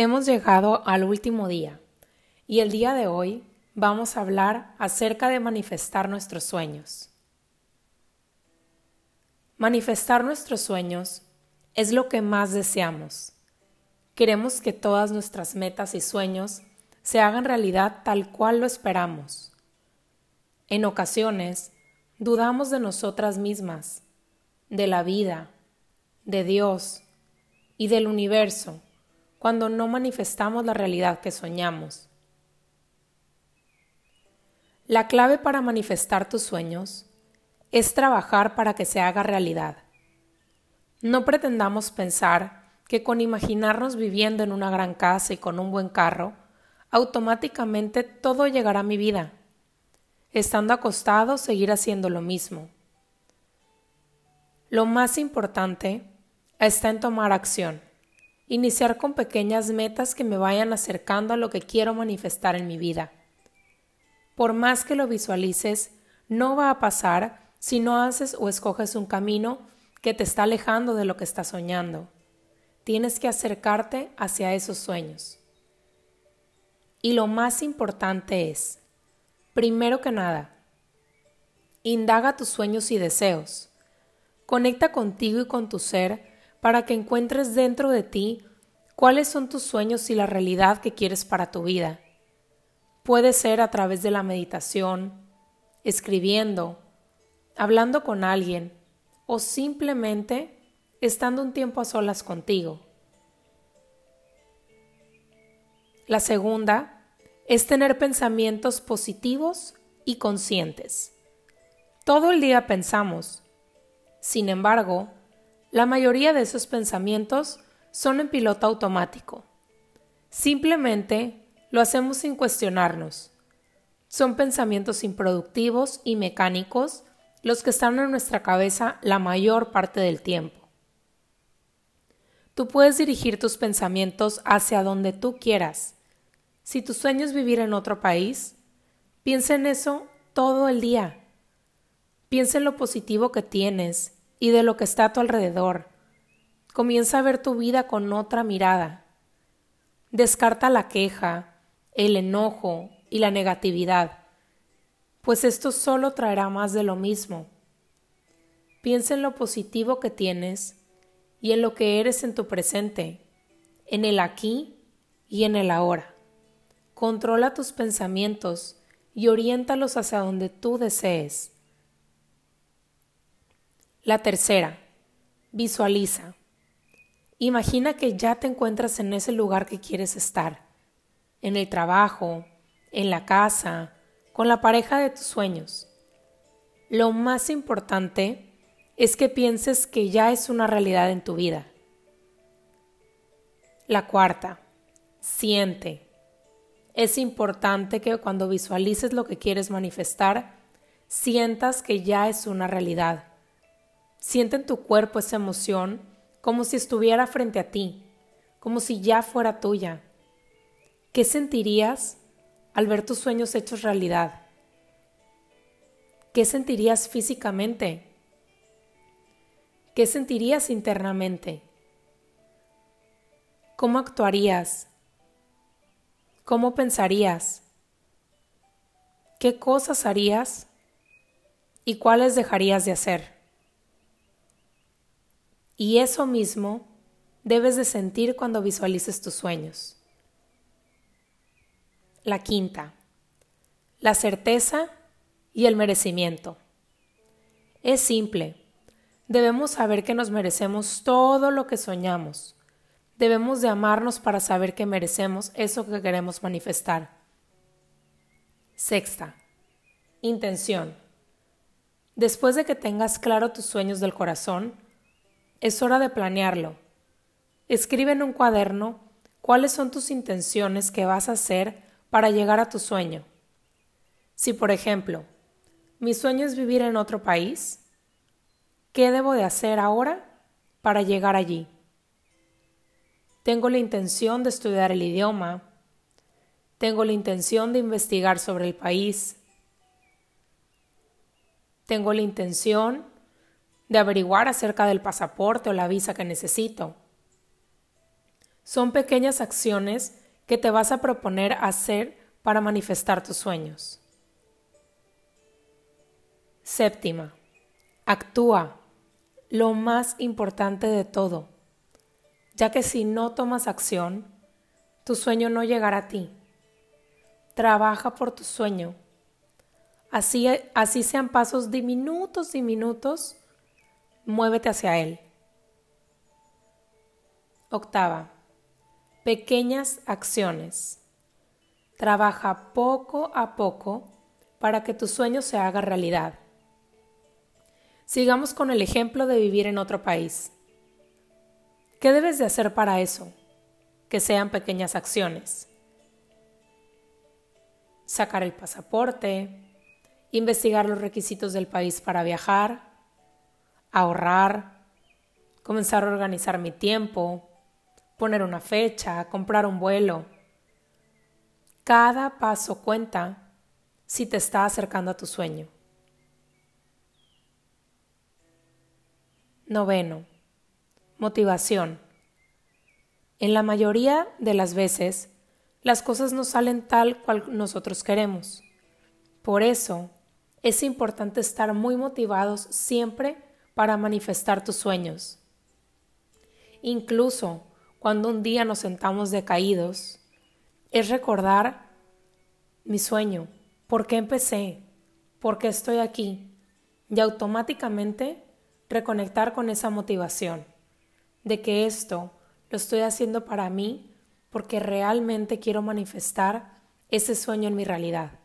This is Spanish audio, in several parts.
Hemos llegado al último día y el día de hoy vamos a hablar acerca de manifestar nuestros sueños. Manifestar nuestros sueños es lo que más deseamos. Queremos que todas nuestras metas y sueños se hagan realidad tal cual lo esperamos. En ocasiones, dudamos de nosotras mismas, de la vida, de Dios y del universo cuando no manifestamos la realidad que soñamos. La clave para manifestar tus sueños es trabajar para que se haga realidad. No pretendamos pensar que con imaginarnos viviendo en una gran casa y con un buen carro, automáticamente todo llegará a mi vida. Estando acostado, seguir haciendo lo mismo. Lo más importante está en tomar acción. Iniciar con pequeñas metas que me vayan acercando a lo que quiero manifestar en mi vida. Por más que lo visualices, no va a pasar si no haces o escoges un camino que te está alejando de lo que estás soñando. Tienes que acercarte hacia esos sueños. Y lo más importante es, primero que nada, indaga tus sueños y deseos. Conecta contigo y con tu ser para que encuentres dentro de ti cuáles son tus sueños y la realidad que quieres para tu vida. Puede ser a través de la meditación, escribiendo, hablando con alguien o simplemente estando un tiempo a solas contigo. La segunda es tener pensamientos positivos y conscientes. Todo el día pensamos. Sin embargo, la mayoría de esos pensamientos son en piloto automático. Simplemente lo hacemos sin cuestionarnos. Son pensamientos improductivos y mecánicos los que están en nuestra cabeza la mayor parte del tiempo. Tú puedes dirigir tus pensamientos hacia donde tú quieras. Si tu sueño es vivir en otro país, piensa en eso todo el día. Piensa en lo positivo que tienes y de lo que está a tu alrededor. Comienza a ver tu vida con otra mirada. Descarta la queja, el enojo y la negatividad, pues esto solo traerá más de lo mismo. Piensa en lo positivo que tienes y en lo que eres en tu presente, en el aquí y en el ahora. Controla tus pensamientos y oriéntalos hacia donde tú desees. La tercera, visualiza. Imagina que ya te encuentras en ese lugar que quieres estar, en el trabajo, en la casa, con la pareja de tus sueños. Lo más importante es que pienses que ya es una realidad en tu vida. La cuarta, siente. Es importante que cuando visualices lo que quieres manifestar, sientas que ya es una realidad Siente en tu cuerpo esa emoción como si estuviera frente a ti, como si ya fuera tuya. ¿Qué sentirías al ver tus sueños hechos realidad? ¿Qué sentirías físicamente? ¿Qué sentirías internamente? ¿Cómo actuarías? ¿Cómo pensarías? ¿Qué cosas harías? ¿Y cuáles dejarías de hacer? Y eso mismo debes de sentir cuando visualices tus sueños. La quinta, la certeza y el merecimiento. Es simple. Debemos saber que nos merecemos todo lo que soñamos. Debemos de amarnos para saber que merecemos eso que queremos manifestar. Sexta, intención. Después de que tengas claro tus sueños del corazón, es hora de planearlo. Escribe en un cuaderno cuáles son tus intenciones que vas a hacer para llegar a tu sueño. Si, por ejemplo, mi sueño es vivir en otro país, ¿qué debo de hacer ahora para llegar allí? Tengo la intención de estudiar el idioma, tengo la intención de investigar sobre el país, tengo la intención de averiguar acerca del pasaporte o la visa que necesito. Son pequeñas acciones que te vas a proponer hacer para manifestar tus sueños. Séptima, actúa, lo más importante de todo, ya que si no tomas acción, tu sueño no llegará a ti. Trabaja por tu sueño. Así, así sean pasos diminutos, diminutos, muévete hacia él. Octava, pequeñas acciones. Trabaja poco a poco para que tu sueño se haga realidad. Sigamos con el ejemplo de vivir en otro país. ¿Qué debes de hacer para eso? Que sean pequeñas acciones. Sacar el pasaporte, investigar los requisitos del país para viajar, ahorrar, comenzar a organizar mi tiempo, poner una fecha, comprar un vuelo. Cada paso cuenta si te está acercando a tu sueño. Noveno. Motivación. En la mayoría de las veces, las cosas no salen tal cual nosotros queremos. Por eso, es importante estar muy motivados siempre para manifestar tus sueños. Incluso cuando un día nos sentamos decaídos, es recordar mi sueño, por qué empecé, por qué estoy aquí, y automáticamente reconectar con esa motivación de que esto lo estoy haciendo para mí porque realmente quiero manifestar ese sueño en mi realidad.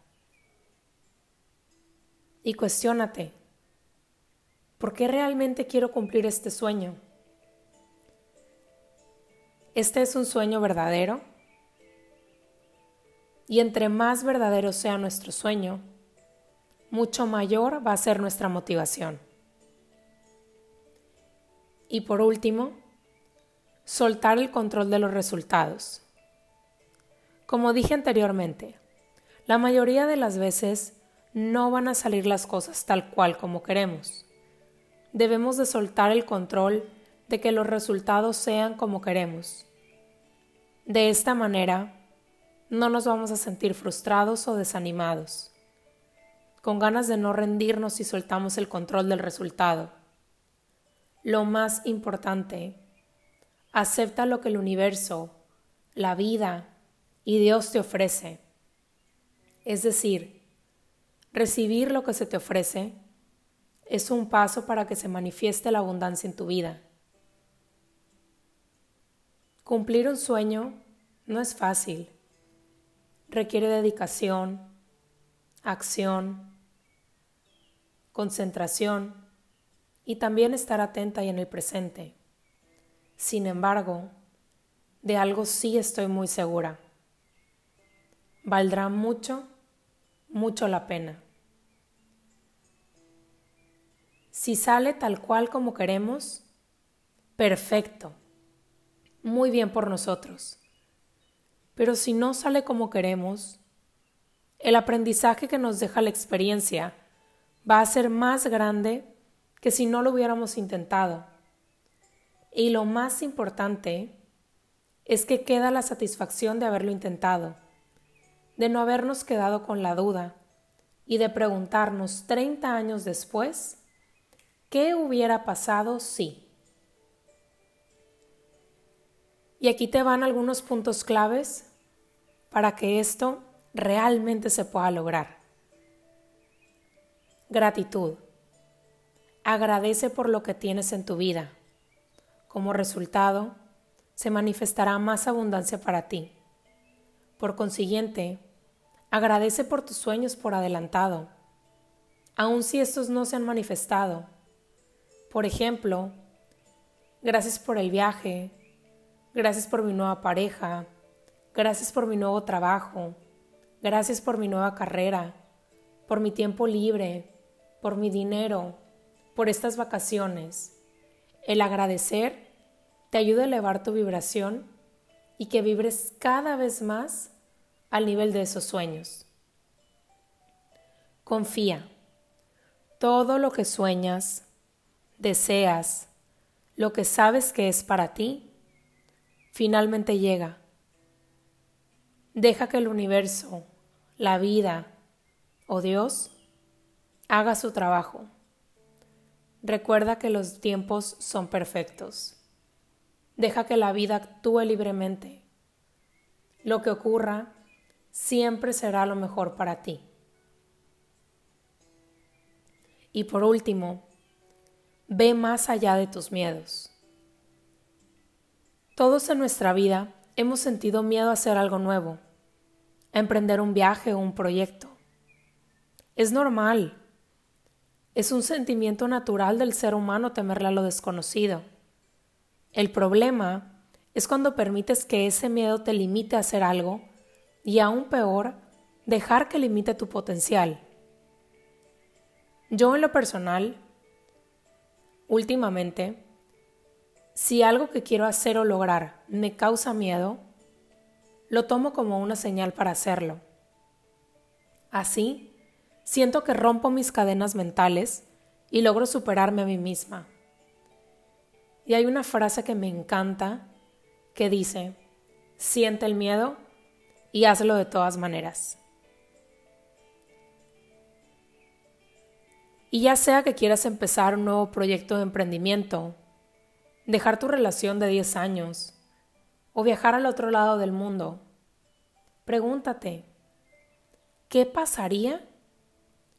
Y cuestiónate, ¿por qué realmente quiero cumplir este sueño? Este es un sueño verdadero. Y entre más verdadero sea nuestro sueño, mucho mayor va a ser nuestra motivación. Y por último, soltar el control de los resultados. Como dije anteriormente, la mayoría de las veces no van a salir las cosas tal cual como queremos. Debemos de soltar el control de que los resultados sean como queremos. De esta manera, no nos vamos a sentir frustrados o desanimados, con ganas de no rendirnos si soltamos el control del resultado. Lo más importante, acepta lo que el universo, la vida y Dios te ofrece. Es decir, recibir lo que se te ofrece es un paso para que se manifieste la abundancia en tu vida. Cumplir un sueño no es fácil. Requiere dedicación, acción, concentración y también estar atenta y en el presente. Sin embargo, de algo sí estoy muy segura. Valdrá mucho, mucho la pena. Si sale tal cual como queremos, perfecto muy bien por nosotros. Pero si no sale como queremos, el aprendizaje que nos deja la experiencia va a ser más grande que si no lo hubiéramos intentado. Y lo más importante es que queda la satisfacción de haberlo intentado, de no habernos quedado con la duda y de preguntarnos 30 años después, ¿qué hubiera pasado si? Y aquí te van algunos puntos claves para que esto realmente se pueda lograr. Gratitud. Agradece por lo que tienes en tu vida. Como resultado, se manifestará más abundancia para ti. Por consiguiente, agradece por tus sueños por adelantado, aun si estos no se han manifestado. Por ejemplo, gracias por el viaje, Gracias por mi nueva pareja. Gracias por mi nuevo trabajo. Gracias por mi nueva carrera. Por mi tiempo libre. Por mi dinero. Por estas vacaciones. El agradecer te ayuda a elevar tu vibración y que vibres cada vez más al nivel de esos sueños. Confía. Todo lo que sueñas, deseas, lo que sabes que es para ti, finalmente llega. Deja que el universo, la vida o Dios haga su trabajo. Recuerda que los tiempos son perfectos. Deja que la vida actúe libremente. Lo que ocurra siempre será lo mejor para ti. Y por último, ve más allá de tus miedos. Todos en nuestra vida hemos sentido miedo a hacer algo nuevo, a emprender un viaje o un proyecto. Es normal es un sentimiento natural del ser humano temerle a lo desconocido. El problema es cuando permites que ese miedo te limite a hacer algo y aún peor, dejar que limite tu potencial. Yo en lo personal, últimamente, si algo que quiero hacer o lograr me causa miedo, lo tomo como una señal para hacerlo. Así, Siento que rompo mis cadenas mentales y logro superarme a mí misma. Y hay una frase que me encanta que dice, siente el miedo y hazlo de todas maneras. Y ya sea que quieras empezar un nuevo proyecto de emprendimiento, dejar tu relación de 10 años o viajar al otro lado del mundo, pregúntate, ¿qué pasaría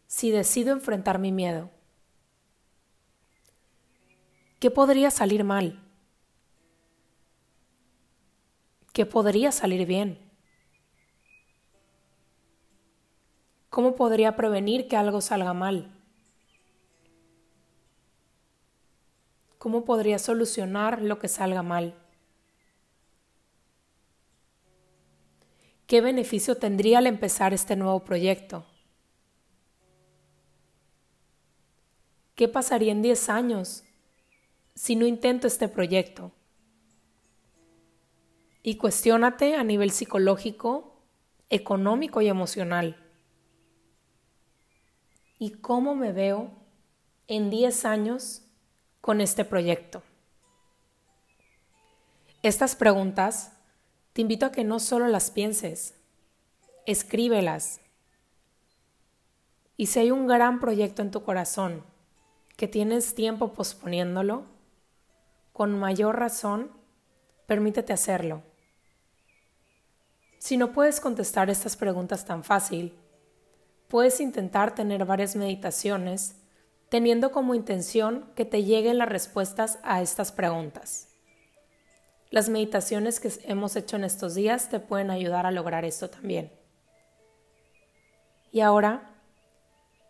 si decido enfrentar mi miedo? ¿Qué podría salir mal? ¿Qué podría salir bien? ¿Cómo podría prevenir que algo salga mal? ¿Cómo podría solucionar lo que salga mal? ¿Qué beneficio tendría al empezar este nuevo proyecto? ¿Qué pasaría en 10 años si no intento este proyecto? Y cuestiónate a nivel psicológico, económico y emocional. ¿Y cómo me veo en 10 años con este proyecto? Estas preguntas te invito a que no solo las pienses, escríbelas. Y si hay un gran proyecto en tu corazón, que tienes tiempo posponiéndolo, con mayor razón, permítete hacerlo. Si no puedes contestar estas preguntas tan fácil, puedes intentar tener varias meditaciones teniendo como intención que te lleguen las respuestas a estas preguntas. Las meditaciones que hemos hecho en estos días te pueden ayudar a lograr esto también. Y ahora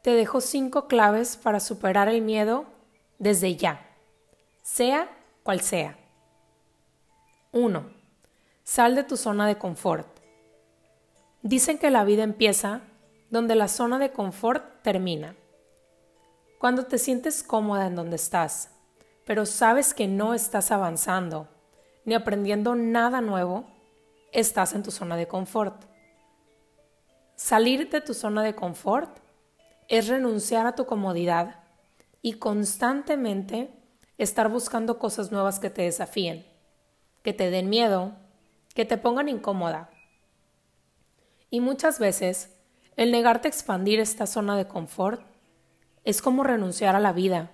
te dejo cinco claves para superar el miedo desde ya, sea cual sea. 1. Sal de tu zona de confort. Dicen que la vida empieza donde la zona de confort termina. Cuando te sientes cómoda en donde estás, pero sabes que no estás avanzando ni aprendiendo nada nuevo, estás en tu zona de confort. Salir de tu zona de confort es renunciar a tu comodidad y constantemente estar buscando cosas nuevas que te desafíen, que te den miedo, que te pongan incómoda. Y muchas veces el negarte a expandir esta zona de confort es como renunciar a la vida,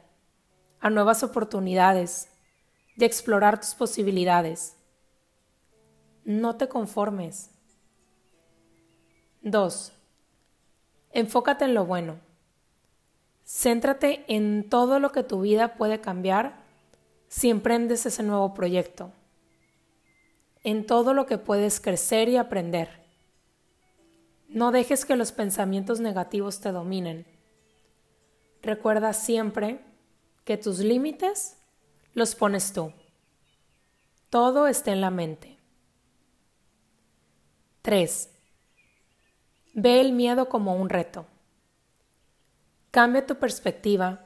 a nuevas oportunidades, de explorar tus posibilidades. No te conformes. 2. Enfócate en lo bueno. Céntrate en todo lo que tu vida puede cambiar si emprendes ese nuevo proyecto. En todo lo que puedes crecer y aprender. No dejes que los pensamientos negativos te dominen. Recuerda siempre que tus límites los pones tú. Todo está en la mente. 3. Ve el miedo como un reto. Cambia tu perspectiva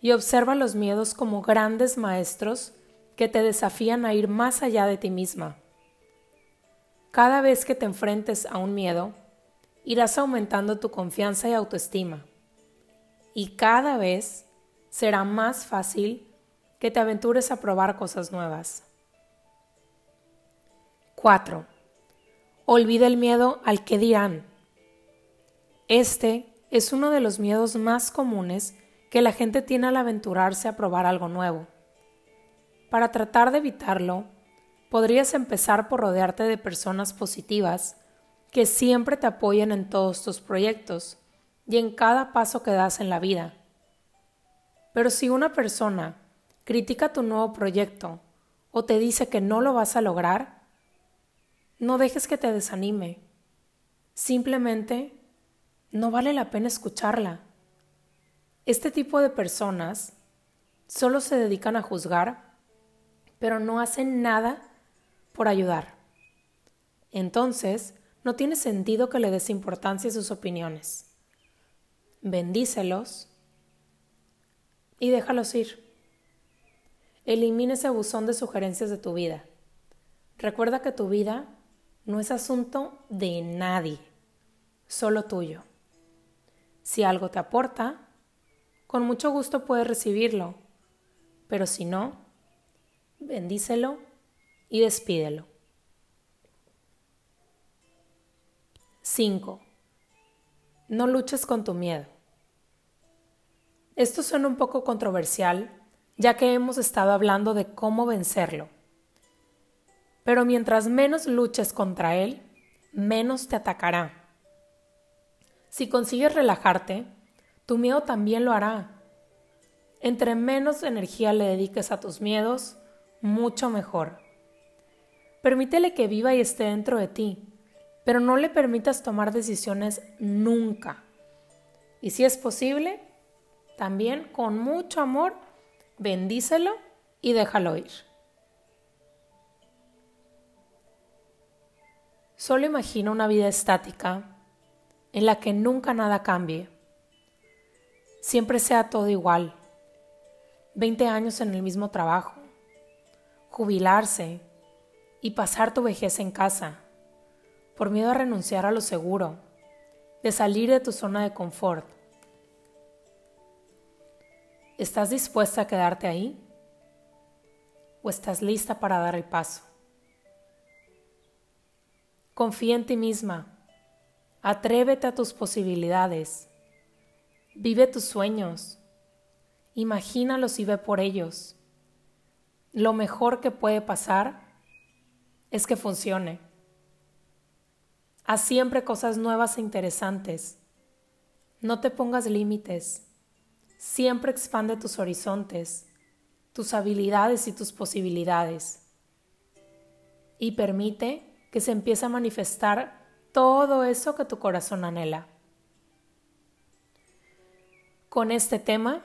y observa los miedos como grandes maestros que te desafían a ir más allá de ti misma. Cada vez que te enfrentes a un miedo, irás aumentando tu confianza y autoestima. Y cada vez será más fácil que te aventures a probar cosas nuevas. 4. Olvida el miedo al que dirán. Este es uno de los miedos más comunes que la gente tiene al aventurarse a probar algo nuevo. Para tratar de evitarlo, podrías empezar por rodearte de personas positivas que siempre te apoyen en todos tus proyectos y en cada paso que das en la vida. Pero si una persona critica tu nuevo proyecto o te dice que no lo vas a lograr, no dejes que te desanime. Simplemente no vale la pena escucharla. Este tipo de personas solo se dedican a juzgar, pero no hacen nada por ayudar. Entonces, no tiene sentido que le des importancia a sus opiniones. Bendícelos y déjalos ir. Elimina ese buzón de sugerencias de tu vida. Recuerda que tu vida no es asunto de nadie, solo tuyo. Si algo te aporta, con mucho gusto puedes recibirlo, pero si no, bendícelo y despídelo. 5. No luches con tu miedo. Esto suena un poco controversial, ya que hemos estado hablando de cómo vencerlo pero mientras menos luches contra él, menos te atacará. Si consigues relajarte, tu miedo también lo hará. Entre menos energía le dediques a tus miedos, mucho mejor. Permítele que viva y esté dentro de ti, pero no le permitas tomar decisiones nunca. Y si es posible, también con mucho amor, bendícelo y déjalo ir. Solo imagina una vida estática en la que nunca nada cambie. Siempre sea todo igual. 20 años en el mismo trabajo. Jubilarse y pasar tu vejez en casa. Por miedo a renunciar a lo seguro. De salir de tu zona de confort. ¿Estás dispuesta a quedarte ahí? ¿O estás lista para dar el paso? Confía en ti misma. Atrévete a tus posibilidades. Vive tus sueños. Imagínalos y ve por ellos. Lo mejor que puede pasar es que funcione. Haz siempre cosas nuevas e interesantes. No te pongas límites. Siempre expande tus horizontes, tus habilidades y tus posibilidades. Y permite que se empiece a manifestar todo eso que tu corazón anhela. Con este tema,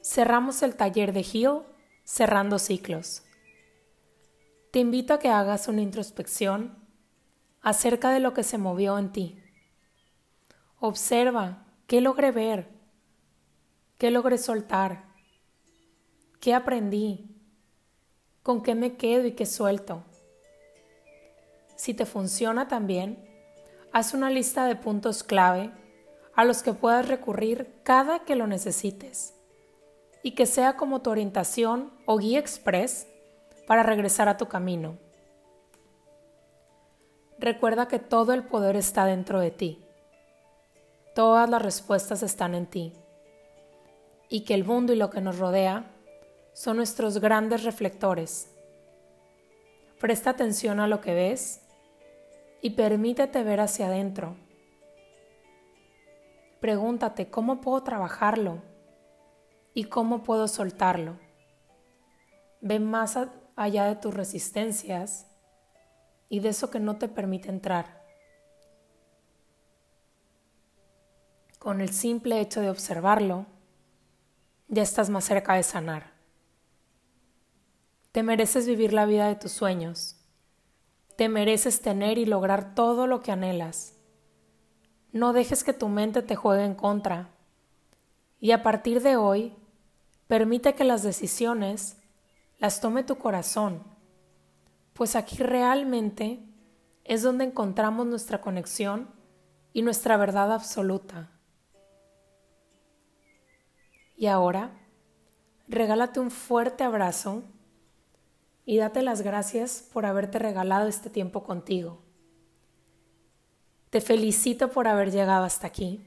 cerramos el taller de Heal cerrando ciclos. Te invito a que hagas una introspección acerca de lo que se movió en ti. Observa qué logré ver, qué logré soltar, qué aprendí, con qué me quedo y qué suelto. Si te funciona también, haz una lista de puntos clave a los que puedas recurrir cada que lo necesites y que sea como tu orientación o guía express para regresar a tu camino. Recuerda que todo el poder está dentro de ti. Todas las respuestas están en ti. Y que el mundo y lo que nos rodea son nuestros grandes reflectores. Presta atención a lo que ves y permítete ver hacia adentro. Pregúntate cómo puedo trabajarlo y cómo puedo soltarlo. Ve más allá de tus resistencias y de eso que no te permite entrar. Con el simple hecho de observarlo, ya estás más cerca de sanar. Te mereces vivir la vida de tus sueños te mereces tener y lograr todo lo que anhelas. No dejes que tu mente te juegue en contra. Y a partir de hoy, permite que las decisiones las tome tu corazón, pues aquí realmente es donde encontramos nuestra conexión y nuestra verdad absoluta. Y ahora, regálate un fuerte abrazo y date las gracias por haberte regalado este tiempo contigo. Te felicito por haber llegado hasta aquí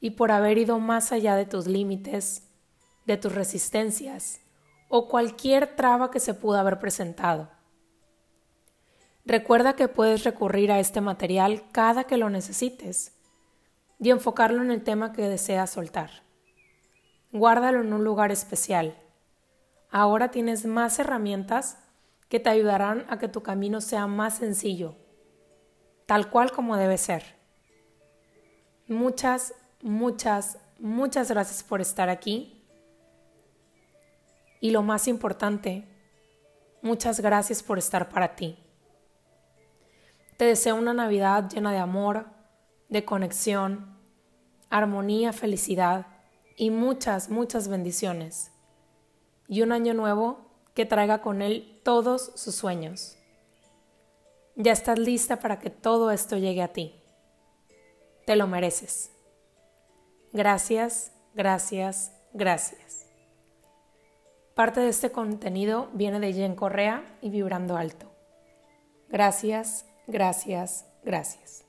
y por haber ido más allá de tus límites, de tus resistencias o cualquier traba que se pudo haber presentado. Recuerda que puedes recurrir a este material cada que lo necesites y enfocarlo en el tema que deseas soltar. Guárdalo en un lugar especial. Ahora tienes más herramientas que te ayudarán a que tu camino sea más sencillo, tal cual como debe ser. Muchas, muchas, muchas gracias por estar aquí. Y lo más importante, muchas gracias por estar para ti. Te deseo una Navidad llena de amor, de conexión, armonía, felicidad y muchas, muchas bendiciones. Y un año nuevo que traiga con él todos sus sueños. Ya estás lista para que todo esto llegue a ti. Te lo mereces. Gracias, gracias, gracias. Parte de este contenido viene de Jen Correa y Vibrando Alto. Gracias, gracias, gracias.